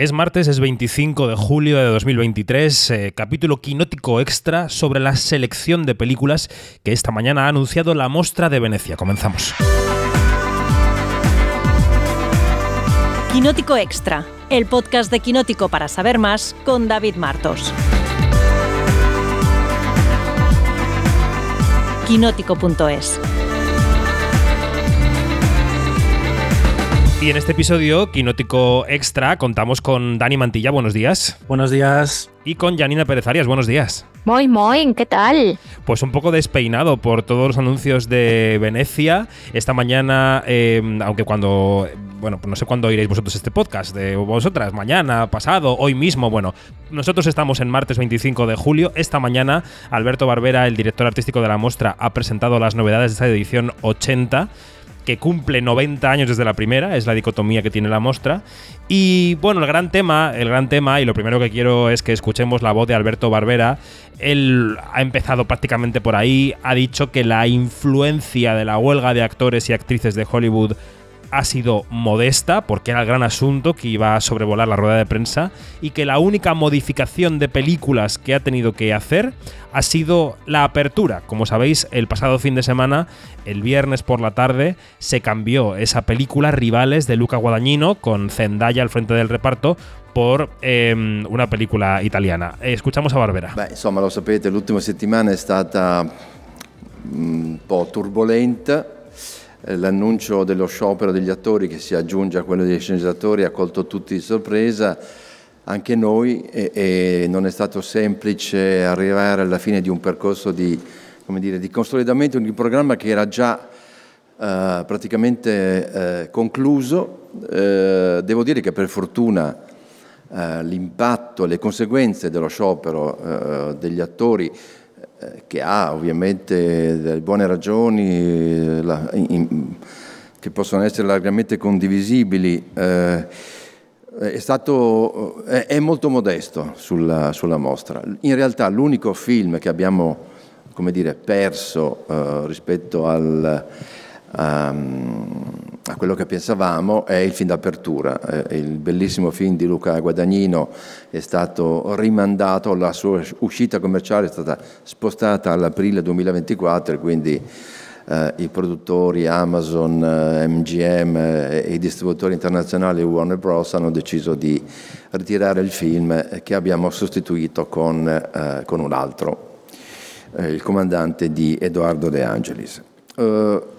Es martes, es 25 de julio de 2023, eh, capítulo quinótico extra sobre la selección de películas que esta mañana ha anunciado la Mostra de Venecia. Comenzamos. Quinótico Extra, el podcast de Quinótico para saber más con David Martos. Quinótico.es Y en este episodio, Quinótico Extra, contamos con Dani Mantilla, buenos días. Buenos días. Y con Janina Pérez Arias, buenos días. Muy, muy, ¿qué tal? Pues un poco despeinado por todos los anuncios de Venecia. Esta mañana, eh, aunque cuando, bueno, pues no sé cuándo oiréis vosotros este podcast, de vosotras, mañana, pasado, hoy mismo, bueno, nosotros estamos en martes 25 de julio. Esta mañana, Alberto Barbera, el director artístico de la muestra, ha presentado las novedades de esta edición 80 que cumple 90 años desde la primera, es la dicotomía que tiene la muestra. Y bueno, el gran tema, el gran tema, y lo primero que quiero es que escuchemos la voz de Alberto Barbera. Él ha empezado prácticamente por ahí, ha dicho que la influencia de la huelga de actores y actrices de Hollywood ha sido modesta, porque era el gran asunto que iba a sobrevolar la rueda de prensa, y que la única modificación de películas que ha tenido que hacer ha sido la apertura. Como sabéis, el pasado fin de semana, el viernes por la tarde, se cambió esa película Rivales de Luca Guadagnino, con Zendaya al frente del reparto, por eh, una película italiana. Escuchamos a Barbera. Insomma, lo sapete, l'ultima settimana è stata un po' turbolenta. Eh, L'annuncio dello sciopero degli attori che si aggiunge a quello dei sceneggiatori ha colto tutti di sorpresa, anche noi, e, e non è stato semplice arrivare alla fine di un percorso di, dire, di consolidamento di un programma che era già eh, praticamente eh, concluso. Eh, devo dire che per fortuna eh, l'impatto, le conseguenze dello sciopero eh, degli attori che ha ovviamente delle buone ragioni eh, la- in- che possono essere largamente condivisibili, eh, è, stato, è, è molto modesto sulla, sulla mostra. In realtà l'unico film che abbiamo dire, perso eh, rispetto al, ehm, a quello che pensavamo è il film d'apertura. Eh, il bellissimo film di Luca Guadagnino è stato rimandato, la sua uscita commerciale è stata spostata all'aprile 2024 e quindi eh, i produttori Amazon, eh, MGM eh, e i distributori internazionali Warner Bros. hanno deciso di ritirare il film che abbiamo sostituito con, eh, con un altro, eh, il comandante di Edoardo De Angelis. Eh,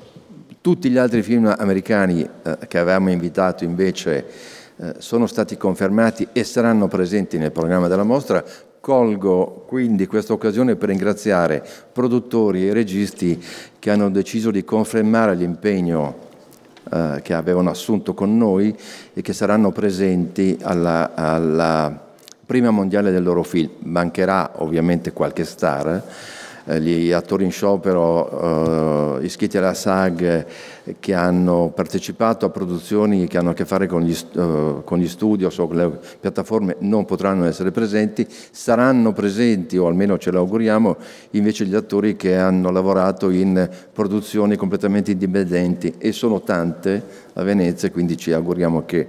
tutti gli altri film americani eh, che avevamo invitato invece eh, sono stati confermati e saranno presenti nel programma della mostra. Colgo quindi questa occasione per ringraziare produttori e registi che hanno deciso di confermare l'impegno eh, che avevano assunto con noi e che saranno presenti alla, alla prima mondiale del loro film. Mancherà ovviamente qualche star, gli attori in sciopero eh, iscritti alla SAG eh, che hanno partecipato a produzioni che hanno a che fare con gli, eh, con gli studios o con le piattaforme non potranno essere presenti, saranno presenti, o almeno ce l'auguriamo, invece gli attori che hanno lavorato in produzioni completamente indipendenti e sono tante a Venezia, quindi ci auguriamo che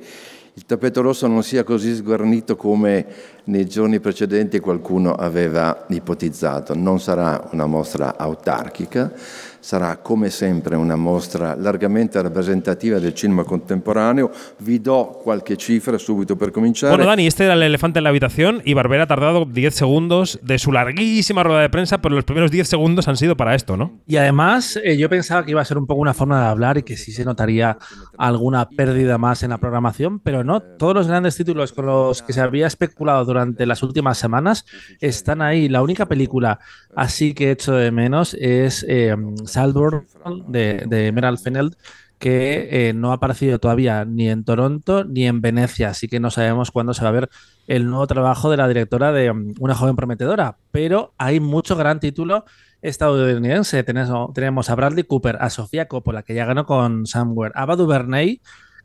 il tappeto rosso non sia così sguarnito come nei giorni precedenti qualcuno aveva ipotizzato. Non sarà una mostra autarchica, sarà come sempre una mostra largamente rappresentativa del cinema contemporaneo. Vi do qualche cifra subito per cominciare. Bueno, Dani, este era el elefante en la habitación y Barbera ha tardado 10 segundos de su larguísima rueda de prensa, pero los primeros 10 segundos han sido para esto, ¿no? Y además, eh, yo pensaba que iba a ser un poco una forma de hablar y que sí se notaría alguna pérdida más en la programación, pero no. Todos los grandes títulos con los que se había especulado durante las últimas semanas están ahí. La única película así que he hecho de menos es eh, Saltburn de, de Emerald Fennell, que eh, no ha aparecido todavía ni en Toronto ni en Venecia, así que no sabemos cuándo se va a ver el nuevo trabajo de la directora de um, Una joven prometedora, pero hay mucho gran título estadounidense. Tenemos, tenemos a Bradley Cooper, a Sofía Coppola, que ya ganó con Somewhere, a Ava DuVernay,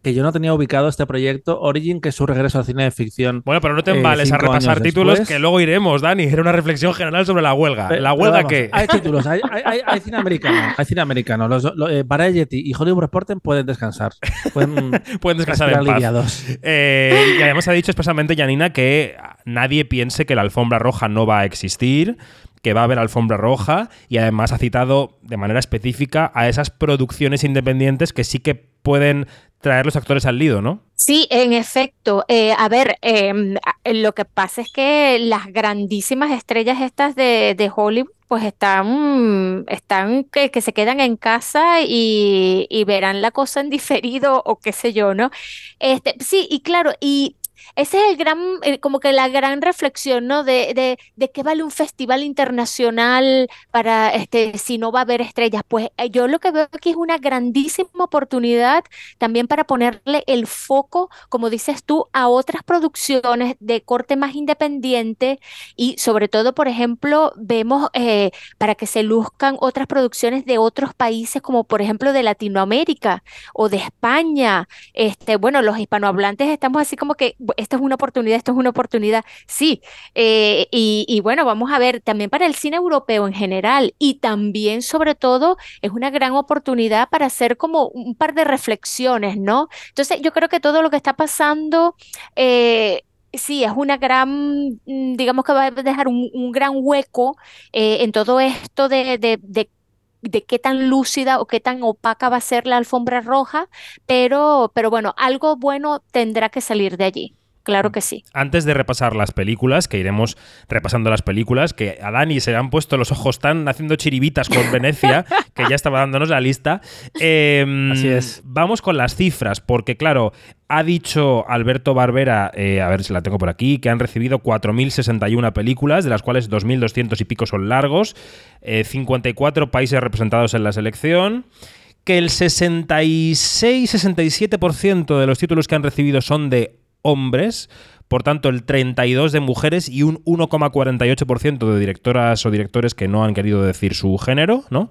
que yo no tenía ubicado este proyecto Origin, que es su regreso al cine de ficción. Bueno, pero no te eh, embales a repasar títulos después. que luego iremos, Dani. Era una reflexión general sobre la huelga. ¿La huelga vamos, qué? Hay títulos, hay, hay- cine americano. Hay cine americano. Los, lo- eh, Variety y Hollywood Reporter pueden descansar. Pueden Pueden descansar en paz. Eh, y además ha dicho expresamente Janina que nadie piense que la alfombra roja no va a existir, que va a haber alfombra roja y además ha citado de manera específica a esas producciones independientes que sí que pueden traer los actores al lido, ¿no? Sí, en efecto. Eh, a ver, em, lo que pasa es que las grandísimas estrellas estas de, de Hollywood, pues están, están que, que se quedan en casa y, y verán la cosa en diferido o qué sé yo, ¿no? Este, sí, y claro, y ese es el gran, eh, como que la gran reflexión, ¿no? De, de, de qué vale un festival internacional para, este, si no va a haber estrellas. Pues eh, yo lo que veo aquí es una grandísima oportunidad también para ponerle el foco, como dices tú, a otras producciones de corte más independiente y sobre todo, por ejemplo, vemos eh, para que se luzcan otras producciones de otros países, como por ejemplo de Latinoamérica o de España. Este, bueno, los hispanohablantes estamos así como que "Bu- esto es una oportunidad, esto es una oportunidad. Sí, eh, y, bueno, vamos a ver también para el cine europeo en general y también sobre todo es una gran oportunidad para hacer como un par de reflexiones, ¿no? Entonces, yo creo que todo lo que está pasando, eh, sí, es una gran, mm, digamos que va a dejar un, un gran hueco eh, en todo esto de, de, de, de qué tan lúcida o qué tan opaca va a ser la alfombra roja, pero, pero bueno, algo bueno tendrá que salir de allí. Claro que sí. Antes de repasar las películas, que iremos repasando las películas, que a Dani se le han puesto los ojos tan haciendo chiribitas con Venecia, que ya estaba dándonos la lista. eh, Así es. Vamos con las cifras, porque claro, ha dicho Alberto Barbera, eh, a ver si la tengo por aquí, que han recibido 4.061 películas, de las cuales 2.200 y pico son largos, eh, 54 países representados en la selección que el 66-67% de los títulos que han recibido son de hombres, por tanto el 32 de mujeres y un 1,48% de directoras o directores que no han querido decir su género, ¿no?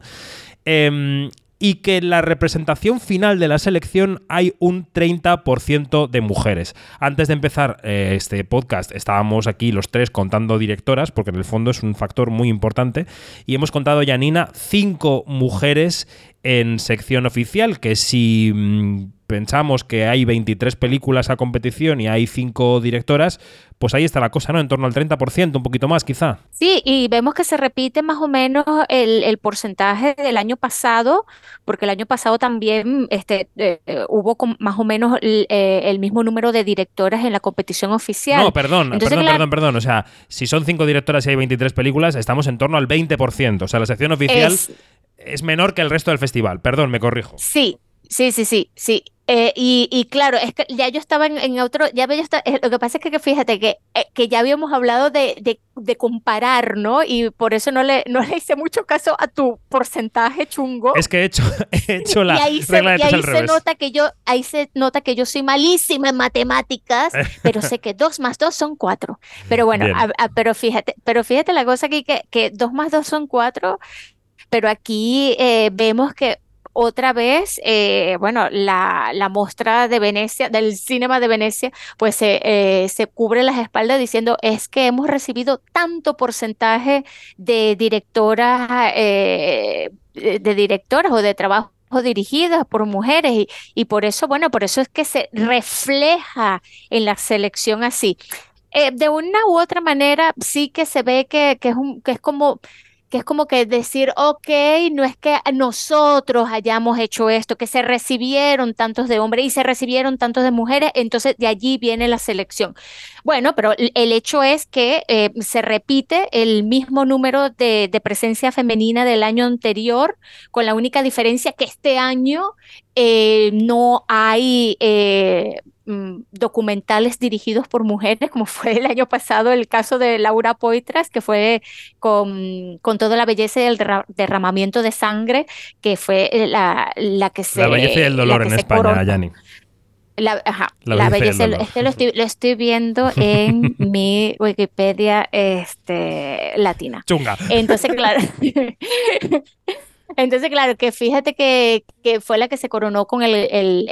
Em, y que en la representación final de la selección hay un 30% de mujeres. Antes de empezar eh, este podcast estábamos aquí los tres contando directoras, porque en el fondo es un factor muy importante, y hemos contado, Janina, cinco mujeres en sección oficial, que si mm, pensamos que hay 23 películas a competición y hay cinco directoras, pues ahí está la cosa, ¿no? En torno al 30%, un poquito más quizá. Sí, y vemos que se repite más o menos el, el porcentaje del año pasado, porque el año pasado también este, eh, hubo com- más o menos el, eh, el mismo número de directoras en la competición oficial. No, perdón, Entonces, perdón, claro- perdón, perdón. O sea, si son cinco directoras y hay 23 películas, estamos en torno al 20%. O sea, la sección oficial es, Es- menor que el resto del festival. Perdón, me corrijo. Sí, sí, sí, sí, sí. Eh, y, y claro, es que ya yo estaba en, en otro, ya yo esta- eh, lo que pasa es que, que fíjate que, eh, que ya habíamos hablado de, de, de comparar, ¿no? Y por eso no le, no le hice mucho caso a tu porcentaje chungo. Es que he hecho, he hecho la y ahí se, regla de y ahí se revés. nota que yo, ahí se nota que yo soy malísima en matemáticas, pero sé que dos más dos son cuatro. Pero bueno, a- a- pero fíjate, pero fíjate la cosa aquí que, que dos más dos son cuatro, pero aquí eh, vemos que otra vez, eh, bueno, la, la muestra de Venecia, del cinema de Venecia, pues eh, se cubre las espaldas diciendo es que hemos recibido tanto porcentaje de directoras, eh, de directoras o de trabajos dirigidos por mujeres y, y por eso, bueno, por eso es que se refleja en la selección así. Eh, de una u otra manera, sí que se ve que, que es un, que es como es como que decir, ok, no es que nosotros hayamos hecho esto, que se recibieron tantos de hombres y se recibieron tantos de mujeres, entonces de allí viene la selección. Bueno, pero el hecho es que eh, se repite el mismo número de, de presencia femenina del año anterior, con la única diferencia que este año eh, no hay eh, mm, documentales dirigidos por mujeres, como fue el año pasado el caso de Laura Poitras, que fue con, con toda la belleza y el derra- derramamiento de sangre, que fue la, la que se... La belleza y el dolor en España. Yanni. La, ajá, La la belleza este lo estoy, lo estoy viendo en mi Wikipedia este, latina. Chunga. Entonces, claro, Entonces, claro, que fíjate que, que fue la que se coronó con el,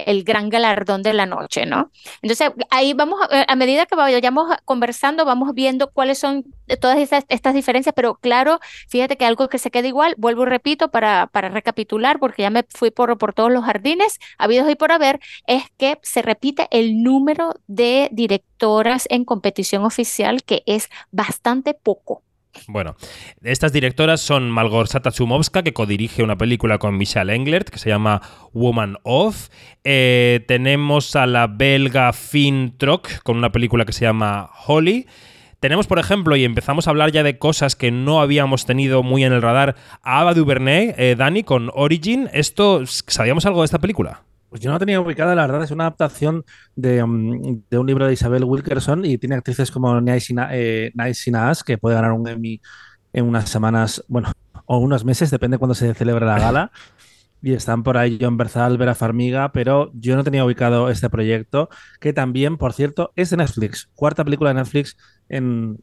el, gran galardón de la noche, ¿no? Entonces, ahí vamos, a, medida que vayamos conversando, vamos viendo cuáles son todas estas, estas diferencias, pero claro, fíjate que algo que se queda igual, vuelvo y repito para, para recapitular, porque ya me fui por, por todos los jardines, habidos y por haber, es que se repite el número de directoras en competición oficial, que es bastante poco. Bueno, estas directoras son Malgorzata Chumovska, que codirige una película con Michelle Englert, que se llama Woman of. Eh, tenemos a la belga Finn Trock, con una película que se llama Holly. Tenemos, por ejemplo, y empezamos a hablar ya de cosas que no habíamos tenido muy en el radar, a Ava DuVernay, eh, Dani, con Origin. ¿Esto, ¿Sabíamos algo de esta película? Pues yo no tenía ubicada, la verdad, es una adaptación de, um, de un libro de Isabel Wilkerson y tiene actrices como Nice eh, Sinas, que puede ganar un Emmy en unas semanas, bueno, o unos meses, depende cuando se celebre la gala. Y están por ahí John Berzal, Vera Farmiga, pero yo no tenía ubicado este proyecto, que también, por cierto, es de Netflix. Cuarta película de Netflix en,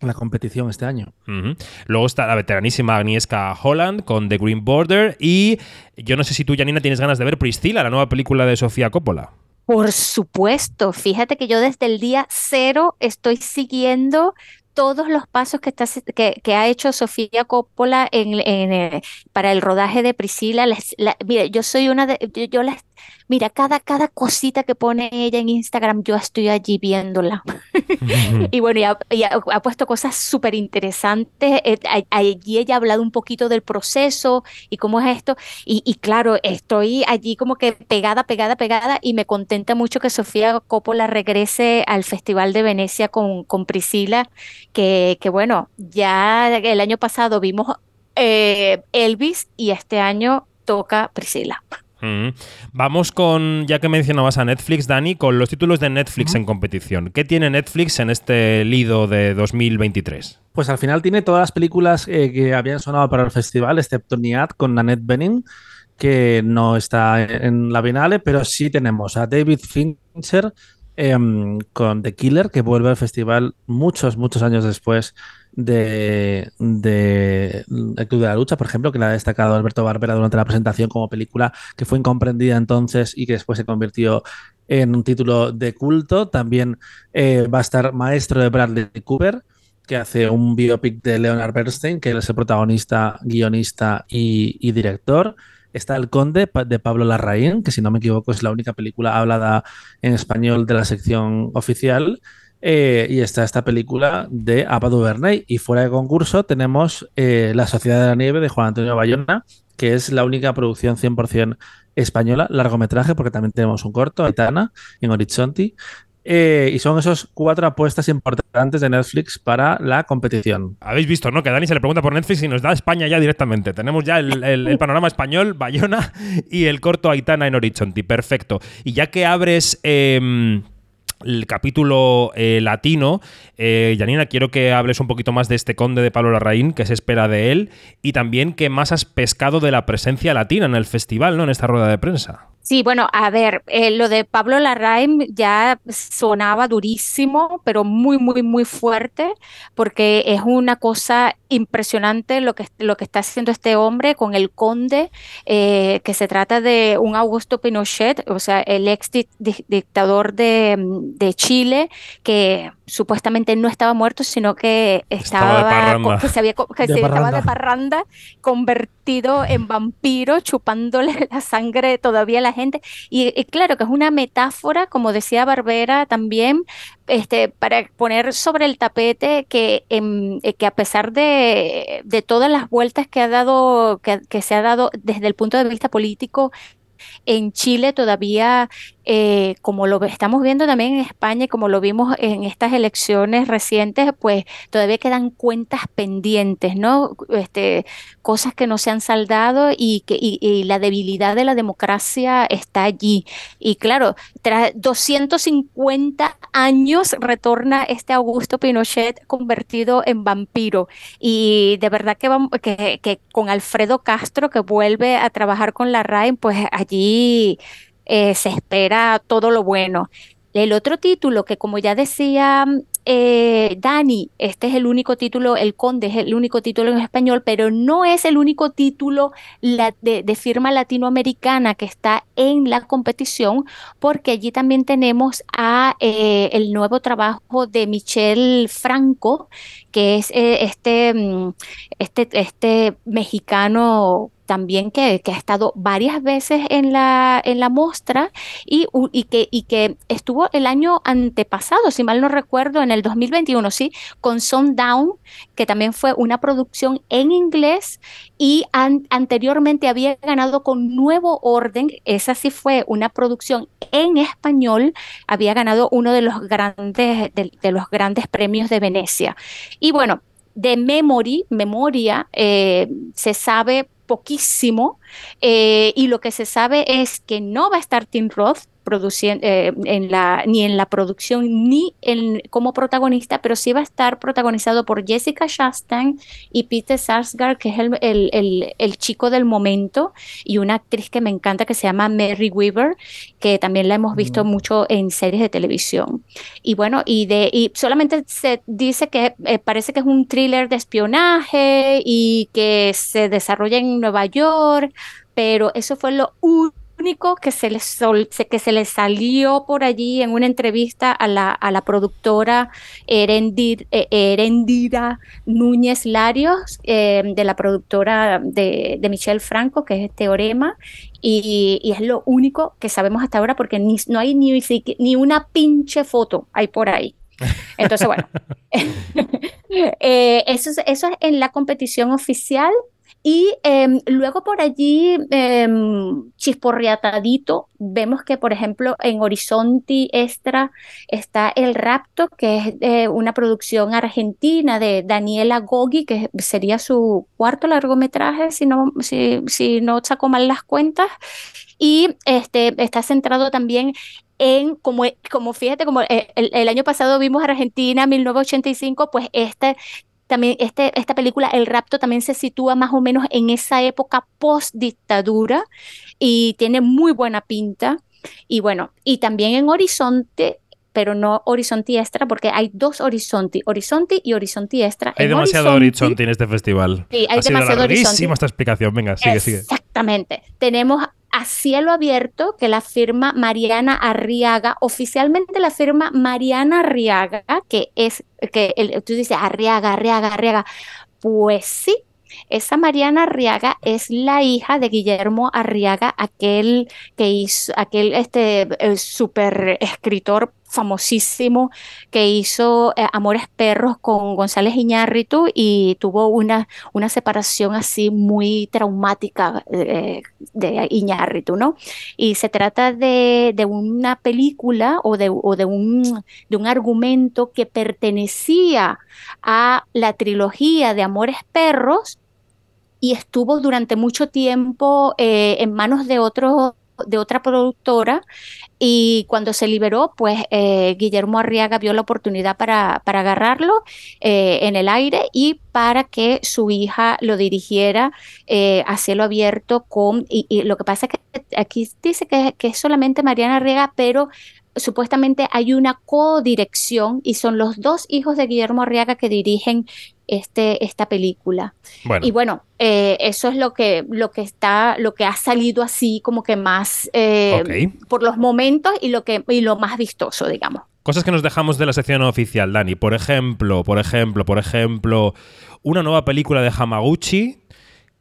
la competición este año. Uh -huh. Luego está la veteranísima Agnieszka Holland con The Green Border y yo no sé si tú, Janina, tienes ganas de ver Priscilla, la nueva película de Sofía Coppola. Por supuesto, fíjate que yo desde el día cero estoy siguiendo todos los pasos que, está, que, que ha hecho Sofía Coppola en, en, eh, para el rodaje de Priscila. Les, la, mire, yo soy una de, yo, yo las, mira, cada, cada cosita que pone ella en Instagram, yo estoy allí viéndola. y bueno, y ha, y ha, ha puesto cosas súper interesantes. Eh, allí ella ha hablado un poquito del proceso y cómo es esto. Y, y, claro, estoy allí como que pegada, pegada, pegada y me contenta mucho que Sofía Coppola regrese al Festival de Venecia con, con Priscila, que, que bueno, ya el año pasado vimos eh, Elvis y este año toca Priscila. Mm. Vamos con, ya que mencionabas a Netflix, Dani, con los títulos de Netflix uh -huh. en competición. ¿Qué tiene Netflix en este Lido de 2023? Pues al final tiene todas las películas eh, que habían sonado para el festival, excepto Niad con Nanette Bening, que no está en la Bienale, pero sí tenemos a David Fincher eh, con The Killer, que vuelve al festival muchos, muchos años después de, de, El Club de la Lucha, por ejemplo, que la ha destacado Alberto Barbera durante la presentación como película que fue incomprendida entonces y que después se convirtió en un título de culto. También eh, va a estar Maestro de Bradley Cooper, que hace un biopic de Leonard Bernstein, que es el protagonista, guionista y, y director. Está El Conde de Pablo Larraín, que si no me equivoco es la única película hablada en español de la sección oficial. Eh, y está esta película de Ava DuVernay. Y fuera de concurso tenemos eh, La Sociedad de la Nieve de Juan Antonio Bayona, que es la única producción 100% española, largometraje, porque también tenemos un corto, Aitana, en Horizonte. Eh, y son esos cuatro apuestas importantes de Netflix para la competición. Habéis visto, ¿no? Que Dani se le pregunta por Netflix y nos da España ya directamente. Tenemos ya el, panorama español, Bayona y el corto Aitana en Horizonte. Perfecto. Y ya que abres. Eh, el capítulo eh, latino. Eh, Janina, quiero que hables un poquito más de este conde de Pablo Larraín, que se espera de él, y también qué más has pescado de la presencia latina en el festival, ¿no? En esta rueda de prensa. Sí, bueno, a ver, eh, lo de Pablo Larraín ya sonaba durísimo, pero muy, muy, muy fuerte, porque es una cosa impresionante lo que, lo que está haciendo este hombre con el conde, eh, que se trata de un Augusto Pinochet, o sea, el ex di dictador de, Chile, que supuestamente no estaba muerto, sino que estaba, estaba que se había que de se parranda. estaba de parranda, convertido en vampiro, chupándole la sangre todavía a la gente. Y, y claro que es una metáfora, como decía Barbera también, este, para poner sobre el tapete que, eh, que a pesar de, de, todas las vueltas que ha dado, que, que, se ha dado desde el punto de vista político, en Chile todavía, eh, como lo estamos viendo también en España como lo vimos en estas elecciones recientes, pues todavía quedan cuentas pendientes, ¿no? Este, cosas que no se han saldado y que y, y la debilidad de la democracia está allí. Y claro, tras 250 años retorna este Augusto Pinochet convertido en vampiro. Y de verdad que, vamos, que, que con Alfredo Castro, que vuelve a trabajar con la RAI, pues allí eh, se espera todo lo bueno. el otro título que como ya decía eh, Dani, este es el único título, El Conde es el único título en español, pero no es el único título de, firma latinoamericana que está en la competición, porque allí también tenemos eh, el nuevo trabajo de Michel Franco, que es este, mm, este, este mexicano también que, ha estado varias veces en la, en la muestra y, y, que, y que estuvo el año antepasado, si mal no recuerdo, en el 2021, sí, con Sundown, que también fue una producción en inglés y anteriormente había ganado con Nuevo Orden, esa sí fue una producción en español, había ganado uno de los grandes, de los grandes premios de Venecia. Y bueno, de memory, memoria, eh, se sabe poquísimo eh, y lo que se sabe es que no va a estar Tim Roth produciendo eh, en la ni en la producción ni en, como protagonista, pero sí va a estar protagonizado por Jessica Chastain y Peter Sarsgaard, que es el, el, chico del momento, y una actriz que me encanta que se llama Mary Weaver, que también la hemos visto mucho en series de televisión. Y bueno, y de y solamente se dice que eh, parece que es un thriller de espionaje y que se desarrolla en Nueva York, pero eso fue lo único único que se le, que se le salió por allí en una entrevista a la, a la productora Erendira, eh, Erendira Núñez Larios, eh, de la productora de, de, Michelle Franco, que es Teorema, y, y, es lo único que sabemos hasta ahora porque ni, no hay ni, ni una pinche foto hay por ahí. Entonces, bueno, eh, eso, eso es en la competición oficial. Y em, luego por allí, chisporriatadito, vemos que, por ejemplo, en Horizonte Extra está El Rapto, que es eh, una producción argentina de Daniela Gogi, que sería su cuarto largometraje, si no, si no saco mal las cuentas. Y este, está centrado también en, como, como fíjate, como eh, el, el, año pasado vimos Argentina 1985, pues este también este, esta película, El Rapto, también se sitúa más o menos en esa época post-dictadura y tiene muy buena pinta. Y bueno, y también en Horizonte, pero no Horizonte Extra, porque hay dos Horizonte, Horizonte y Horizonte Extra. Hay demasiado Horizonte, en este festival. Sí, hay demasiado Horizonte. esta explicación, venga, sigue, sigue. Exactamente. Tenemos a cielo abierto que la firma Mariana Arriaga, oficialmente la firma Mariana Arriaga, que es, que el, tú dices Arriaga, Arriaga, Arriaga, pues sí, esa Mariana Arriaga es la hija de Guillermo Arriaga, aquel que hizo, aquel este, el super escritor famosísimo que hizo eh, Amores Perros con González Iñárritu y tuvo una, una separación así muy traumática eh, de Iñárritu, ¿no? Y se trata de, de una película o, de, o de, un, de un argumento que pertenecía a la trilogía de Amores Perros y estuvo durante mucho tiempo eh, en manos de otros de otra productora y cuando se liberó, pues eh, Guillermo Arriaga vio la oportunidad para, para agarrarlo eh, en el aire y para que su hija lo dirigiera eh, a cielo abierto con, y, lo que pasa es que aquí dice que, que es solamente Mariana Arriaga, pero supuestamente hay una codirección y son los dos hijos de Guillermo Arriaga que dirigen este, esta película. Y bueno, eh, eso es lo que, lo que está, lo que ha salido así como que más eh, por los momentos y lo que y lo más vistoso, digamos. Cosas que nos dejamos de la sección oficial, Dani. Por ejemplo, por ejemplo, por ejemplo, una nueva película de Hamaguchi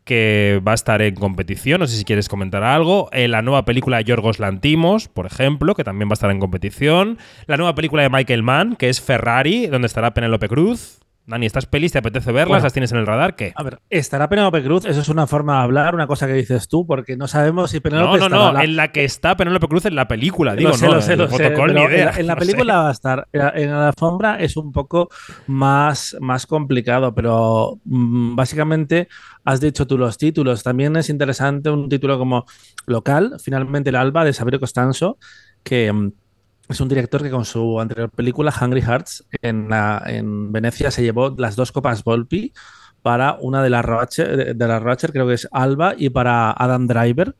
que va a estar en competición. No sé si quieres comentar algo. Eh, la nueva película de Yorgos Lantimos, por ejemplo, que también va a estar en competición. La nueva película de Michael Mann, que es Ferrari, donde estará Penélope Cruz. Dani, ¿estas pelis te apetece verlas? ¿Las tienes en el radar? ¿Qué? A ver, estará Penélope Cruz, eso es una forma de hablar, una cosa que dices tú, porque no sabemos si Penélope No, no, no, en la que está Penélope Cruz en la película, digo, sé, no, lo sé, lo sé, En la, película va a estar, en la alfombra es un poco más, más complicado, pero mm, básicamente has dicho tú los títulos. También es interesante un título como local, finalmente el Alba de Sabrina Costanzo, que mm, es un director que con su anterior película, Hungry Hearts, en, en Venecia se llevó las dos copas Volpi para una de las Ratcher, de, Ratcher, creo que es Alba, y para Adam Driver.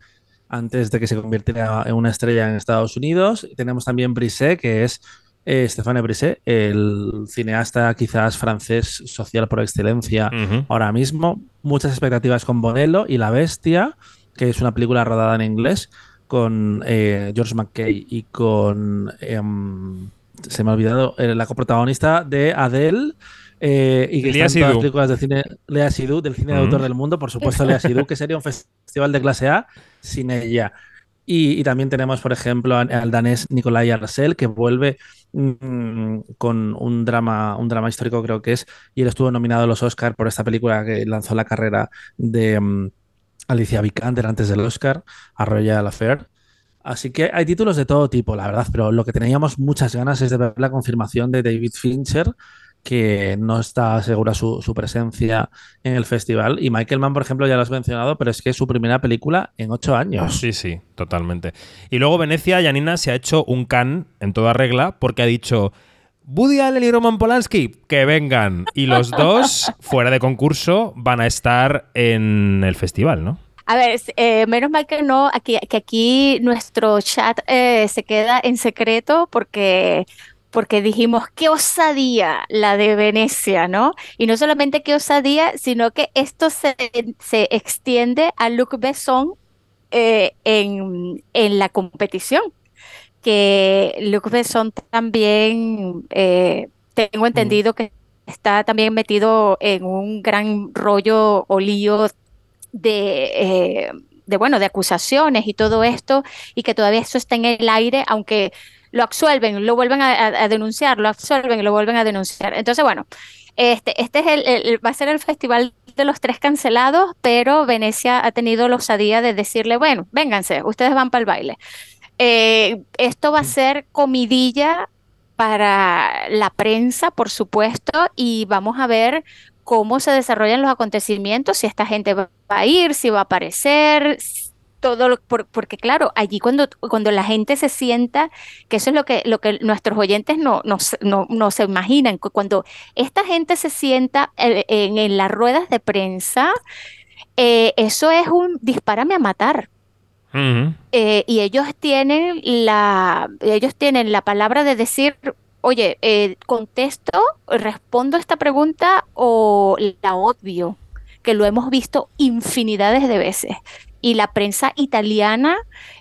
antes de que se convirtiera en una estrella en Estados Unidos. Tenemos también Brisset, que es eh, Stéphane Brisset, el cineasta quizás francés social por excelencia ahora mismo. Muchas expectativas con Bonello y La Bestia, que es una película rodada en inglés con eh, George McKay y con... em, se me ha olvidado, eh, la coprotagonista de Adele. eh, y que Lea está en todas las películas de cine Lea Seydoux, del cine de autor del mundo, por supuesto Lea Seydoux, que sería un festival de clase A sin ella. Y, y también tenemos, por ejemplo, al, al danés Nicolai Arcel, que vuelve mm, con un drama, un drama histórico, creo que es, y él estuvo nominado a los Oscar por esta película que lanzó la carrera de mm, Alicia Vikander antes del Oscar, a Royal Affair. Así que hay títulos de todo tipo, la verdad, pero lo que teníamos muchas ganas es de ver la confirmación de David Fincher, que no está segura su, su presencia en el festival. Y Michael Mann, por ejemplo, ya lo has mencionado, pero es que es su primera película en ocho años. Sí, sí, totalmente. Y luego Venecia, Janina se ha hecho un can en toda regla porque ha dicho Woody Allen y Roman Polanski, que vengan. Y los dos, fuera de concurso, van a estar en el festival, ¿no? A ver, eh, menos mal que no, aquí, que aquí nuestro chat eh, se queda en secreto porque, porque dijimos, qué osadía la de Venecia, ¿no? Y no solamente qué osadía, sino que esto se, se extiende a Luc Besson eh, en, en la competición, que Luc Besson también, eh, tengo entendido que está también metido en un gran rollo o lío de, eh, de, bueno, de acusaciones y todo esto, y que todavía eso está en el aire, aunque lo absuelven, lo vuelven a, a- a denunciar, lo absuelven y lo vuelven a denunciar. Entonces, bueno, este, este es el, el- el- va a ser el festival de los tres cancelados, pero Venecia ha tenido la osadía de decirle, bueno, vénganse, ustedes van para el baile. Eh, esto va a ser comidilla para la prensa, por supuesto, y vamos a ver cómo se desarrollan los acontecimientos, si esta gente va a ir, si va a aparecer, todo lo- por- porque claro, allí cuando, cuando la gente se sienta, que eso es lo que, lo que nuestros oyentes no, no, se- no, no se imaginan, cu- cuando esta gente se sienta eh, en, en las ruedas de prensa, eh, eso es un dispárame a matar. Eh, y ellos tienen la, ellos tienen la palabra de decir, oye, eh, contesto, respondo esta pregunta o la obvio, que lo hemos visto infinidades de veces. Y la prensa italiana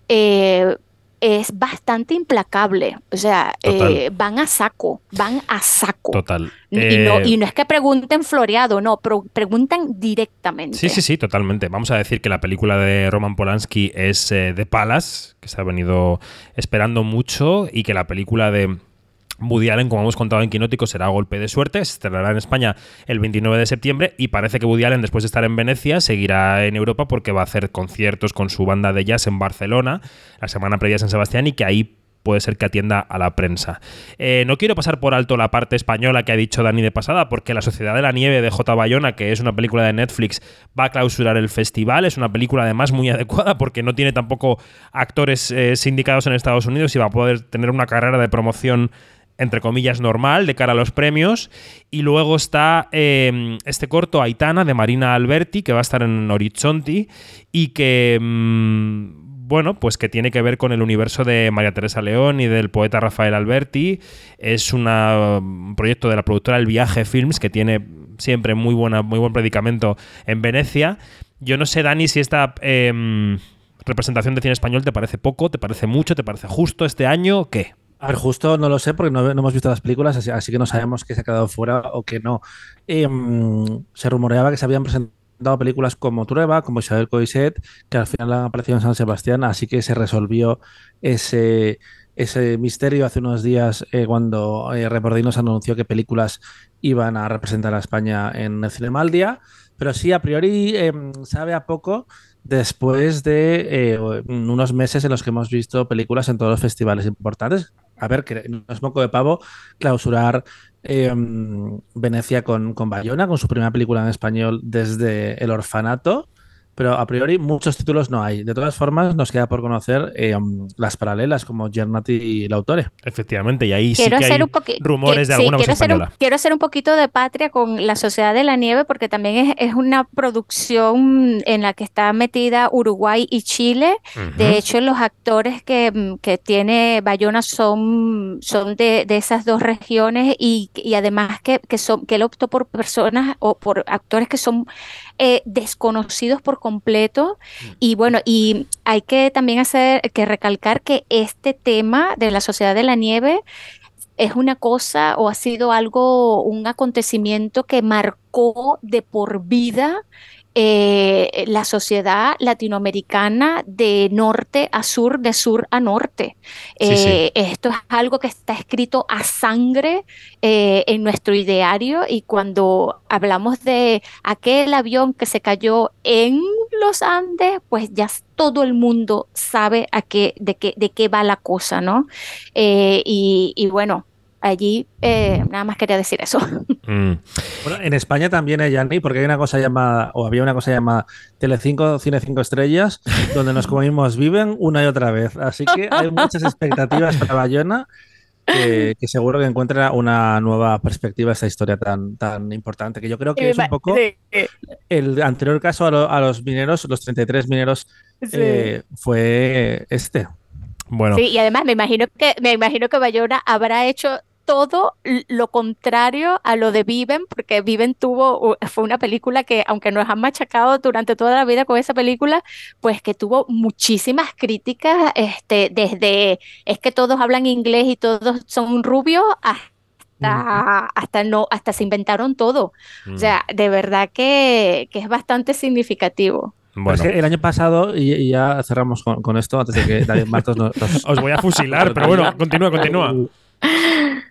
eh, es bastante implacable, o sea, eh, van a saco, van a saco. Total. Y no, Eh, y no es que pregunten floreado, no, preguntan directamente. Sí, sí, sí, totalmente. Vamos a decir que la película de Roman Polanski es eh, The Palace, que se ha venido esperando mucho, y que la película de Woody Allen, como hemos contado en Quinótico, será golpe de suerte. Se estrenará en España el 29 de septiembre y parece que Woody Allen, después de estar en Venecia, seguirá en Europa porque va a hacer conciertos con su banda de jazz en Barcelona la semana previa a San Sebastián y que ahí puede ser que atienda a la prensa. Eh, no quiero pasar por alto la parte española que ha dicho Dani de pasada, porque La Sociedad de la Nieve de J. Bayona, que es una película de Netflix, va a clausurar el festival. Es una película además muy adecuada porque no tiene tampoco actores eh, sindicados en Estados Unidos y va a poder tener una carrera de promoción entre comillas, normal de cara a los premios. Y luego está eh, este corto Aitana de Marina Alberti, que va a estar en Horizonti y que, mm, bueno, pues que tiene que ver con el universo de María Teresa León y del poeta Rafael Alberti. Es una, un proyecto de la productora El Viaje Films, que tiene siempre muy, buena, muy buen predicamento en Venecia. Yo no sé, Dani, si esta... em, representación de cine español te parece poco, te parece mucho, te parece justo este año, ¿qué? A ver, justo no lo sé porque no, no hemos visto las películas, así, que no sabemos que se ha quedado fuera o que no. Em, se rumoreaba que se habían presentado películas como Trueba, como Isabel Coiset, que al final han aparecido en San Sebastián, así que se resolvió ese, ese misterio hace unos días eh, cuando eh, Repordinos anunció que películas iban a representar a España en el Cinemaldia, pero sí, a priori em, sabe a poco después de eh, unos meses en los que hemos visto películas en todos los festivales importantes. A ver, que no es moco de pavo clausurar eh, Venecia con, con Bayona, con su primera película en español desde El Orfanato. Pero a priori muchos títulos no hay. De todas formas, nos queda por conocer eh, las paralelas como Gernati y Lautore. Efectivamente, y ahí Quiero sí que hacer hay un rumores que- de sí, alguna voz quiero hacer, un, española. quiero hacer un poquito de patria con La Sociedad de la Nieve, porque también es, es una producción en la que está metida Uruguay y Chile. De hecho, los actores que, que tiene Bayona son, son de, de esas dos regiones y, y además que, que, son, que él optó por personas o por actores que son eh, desconocidos por completo. Y bueno, y hay que también hacer que recalcar que este tema de la Sociedad de la Nieve es una cosa o ha sido algo, un acontecimiento que marcó de por vida eh, la sociedad latinoamericana de norte a sur, de sur a norte. Sí, sí. Eh, Esto es algo que está escrito a sangre eh, en nuestro ideario y cuando hablamos de aquel avión que se cayó en los Andes, pues ya todo el mundo sabe a qué, de, qué, de qué va la cosa, ¿no? Y, y bueno, allí eh, nada más quería decir eso. Mm. Bueno, en España también hay, Yanni, porque hay una cosa llamada, o había una cosa llamada Telecinco Cine 5 Estrellas, donde nos comimos Viven una y otra vez. Así que hay muchas expectativas para Bayona, que, que seguro que encuentra una nueva perspectiva a esta historia tan, tan importante, que yo creo que es un poco el anterior caso a, lo- a los mineros, los 33 mineros, eh, fue este. Bueno, Sí, y además me imagino que me imagino que Bayona habrá hecho todo lo contrario a lo de Viven, porque Viven tuvo, fue una película que, aunque nos han machacado durante toda la vida con esa película, pues que tuvo muchísimas críticas, este, desde es que todos hablan inglés y todos son rubios hasta, hasta no, hasta se inventaron todo. mm, O sea, de verdad que, que es bastante significativo. Bueno. es que el año pasado, y, y ya cerramos con, con esto, antes de que David Martos nos, nos- Os voy a fusilar, pero bueno, continúa, continúa.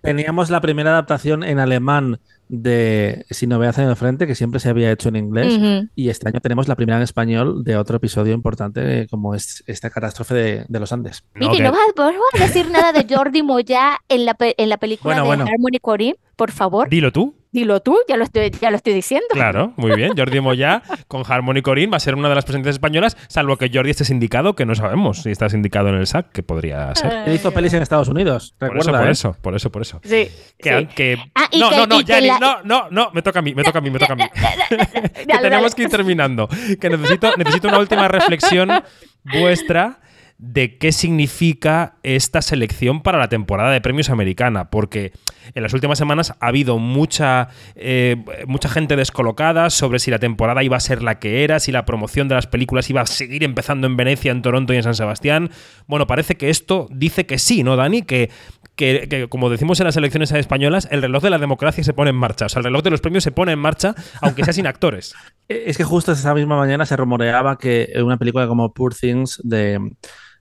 Teníamos la primera adaptación en alemán de Sin novedad en el frente, que siempre se había hecho en inglés. Y este año tenemos la primera en español de otro episodio importante, eh, como es esta catástrofe de, de los Andes. No, Miki, ¿no vas, a- no vas a decir nada de Jordi Moya en la, pe- en la película Bueno, de bueno. Harmony Corrin? Por favor, Dilo tú. dilo tú, ya lo estoy, ya lo estoy diciendo. Claro, muy bien. Jordi Moya con Harmony Corinne va a ser una de las presentes españolas, salvo que Jordi esté sindicado, que no sabemos si está sindicado en el SAC, que podría ser. Él hizo pelis en Estados Unidos, Por eso, recuerda, por ¿eh? eso, por eso, por eso. Sí, Que, sí. que- Ah, y no, que- no, no, no, no, no, me toca a mí, me toca a mí, me toca a mí. que tenemos que ir terminando. Que necesito, necesito una última reflexión vuestra de qué significa esta selección para la temporada de premios americana, porque en las últimas semanas ha habido mucha, eh, mucha gente descolocada sobre si la temporada iba a ser la que era, si la promoción de las películas iba a seguir empezando en Venecia, en Toronto y en San Sebastián. Bueno, parece que esto dice que sí, ¿no, Dani? Que, que, como decimos en las elecciones españolas, el reloj de la democracia se pone en marcha. O sea, el reloj de los premios se pone en marcha, aunque sea sin actores. Es que justo esa misma mañana se rumoreaba que una película como Poor Things de,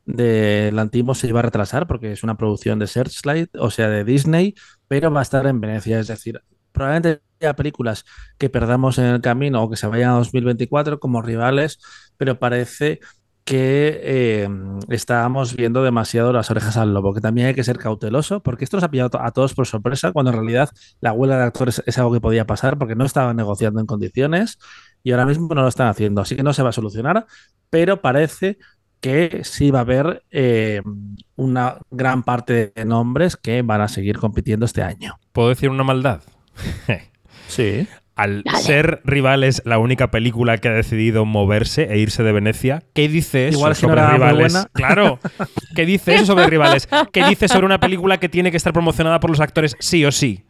de Lantimos se iba a retrasar porque es una producción de Searchlight, o sea, de Disney, pero va a estar en Venecia. Es decir, probablemente haya películas que perdamos en el camino o que se vayan a 2024 como rivales, pero parece que eh, estábamos viendo demasiado las orejas al lobo, que también hay que ser cauteloso, porque esto nos ha pillado a todos por sorpresa, cuando en realidad la huelga de actores es algo que podía pasar, porque no estaban negociando en condiciones y ahora mismo no lo están haciendo, así que no se va a solucionar, pero parece que sí va a haber eh, una gran parte de nombres que van a seguir compitiendo este año. ¿Puedo decir una maldad? Sí. Al Dale. ser Rivales la única película que ha decidido moverse e irse de Venecia, ¿qué dice eso Igual es que no sobre Rivales? buena. Claro. ¿Qué dice eso sobre Rivales? ¿Qué dice sobre una película que tiene que estar promocionada por los actores sí o sí?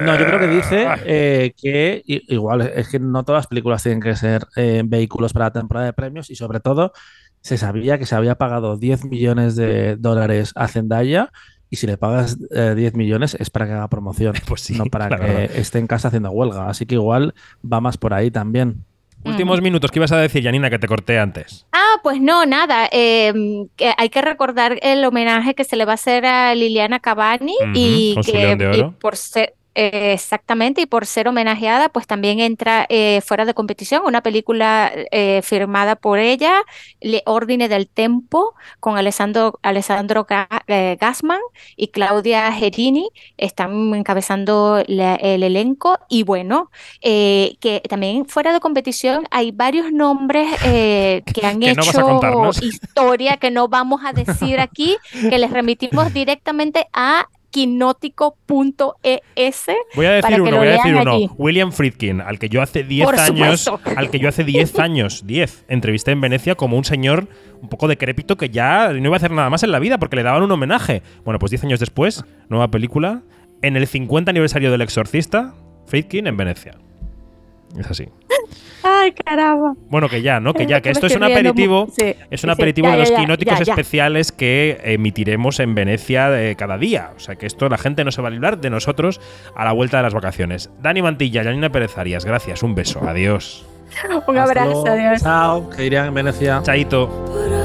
No, yo creo que dice eh, que i- igual es que no todas las películas tienen que ser eh, vehículos para la temporada de premios y sobre todo se sabía que se había pagado 10 millones de dólares a Zendaya y si le pagas eh, 10 millones es para que haga promoción, Pues sí, no para que verdad. esté en casa haciendo huelga. Así que igual va más por ahí también. Últimos minutos, ¿qué ibas a decir, Janina, que te corté antes? Ah, pues no, nada. eh, que hay que recordar el homenaje que se le va a hacer a Liliana Cavani y que y por ser eh, exactamente, y por ser homenajeada, pues también entra eh, fuera de competición una película eh, firmada por ella, Le Ordine del Tempo, con Alessandro, Alessandro Gassman y Claudia Gerini, están encabezando el elenco, y bueno, que también fuera de competición hay varios nombres que han hecho historia que no vamos a decir aquí, que les remitimos directamente a quinótico.es. Voy a decir uno, voy a decir uno. William Friedkin, al que yo hace 10 años, al que yo hace 10 años, 10, entrevisté en Venecia como un señor un poco decrépito que ya no iba a hacer nada más en la vida porque le daban un homenaje. Bueno, pues 10 años después, nueva película, en el 50 aniversario del Exorcista, Friedkin en Venecia. Es así. Ay, caramba. Bueno, que ya, ¿no? Que ya, que esto es un aperitivo. es un aperitivo de los quinóticos especiales que emitiremos en Venecia eh, cada día. O sea que esto la gente no se va a librar de nosotros a la vuelta de las vacaciones. Dani Mantilla, Janina Pérez Arias, gracias, un beso, adiós. un abrazo, adiós. Chao, que irían en Venecia. Chaito.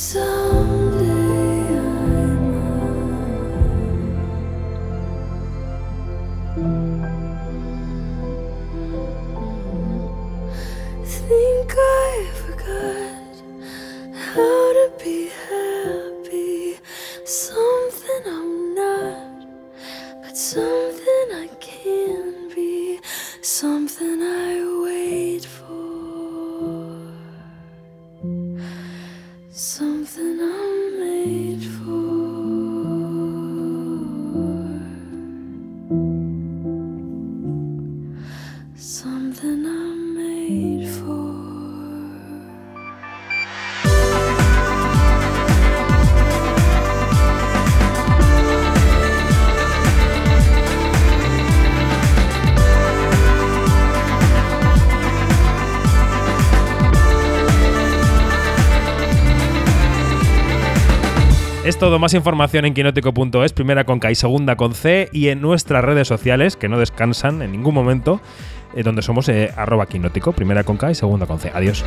So Es todo, más información en quinótico.es, primera con K y segunda con C, y en nuestras redes sociales, que no descansan en ningún momento, eh, donde somos eh, arroba quinótico, primera con K y segunda con C. Adiós.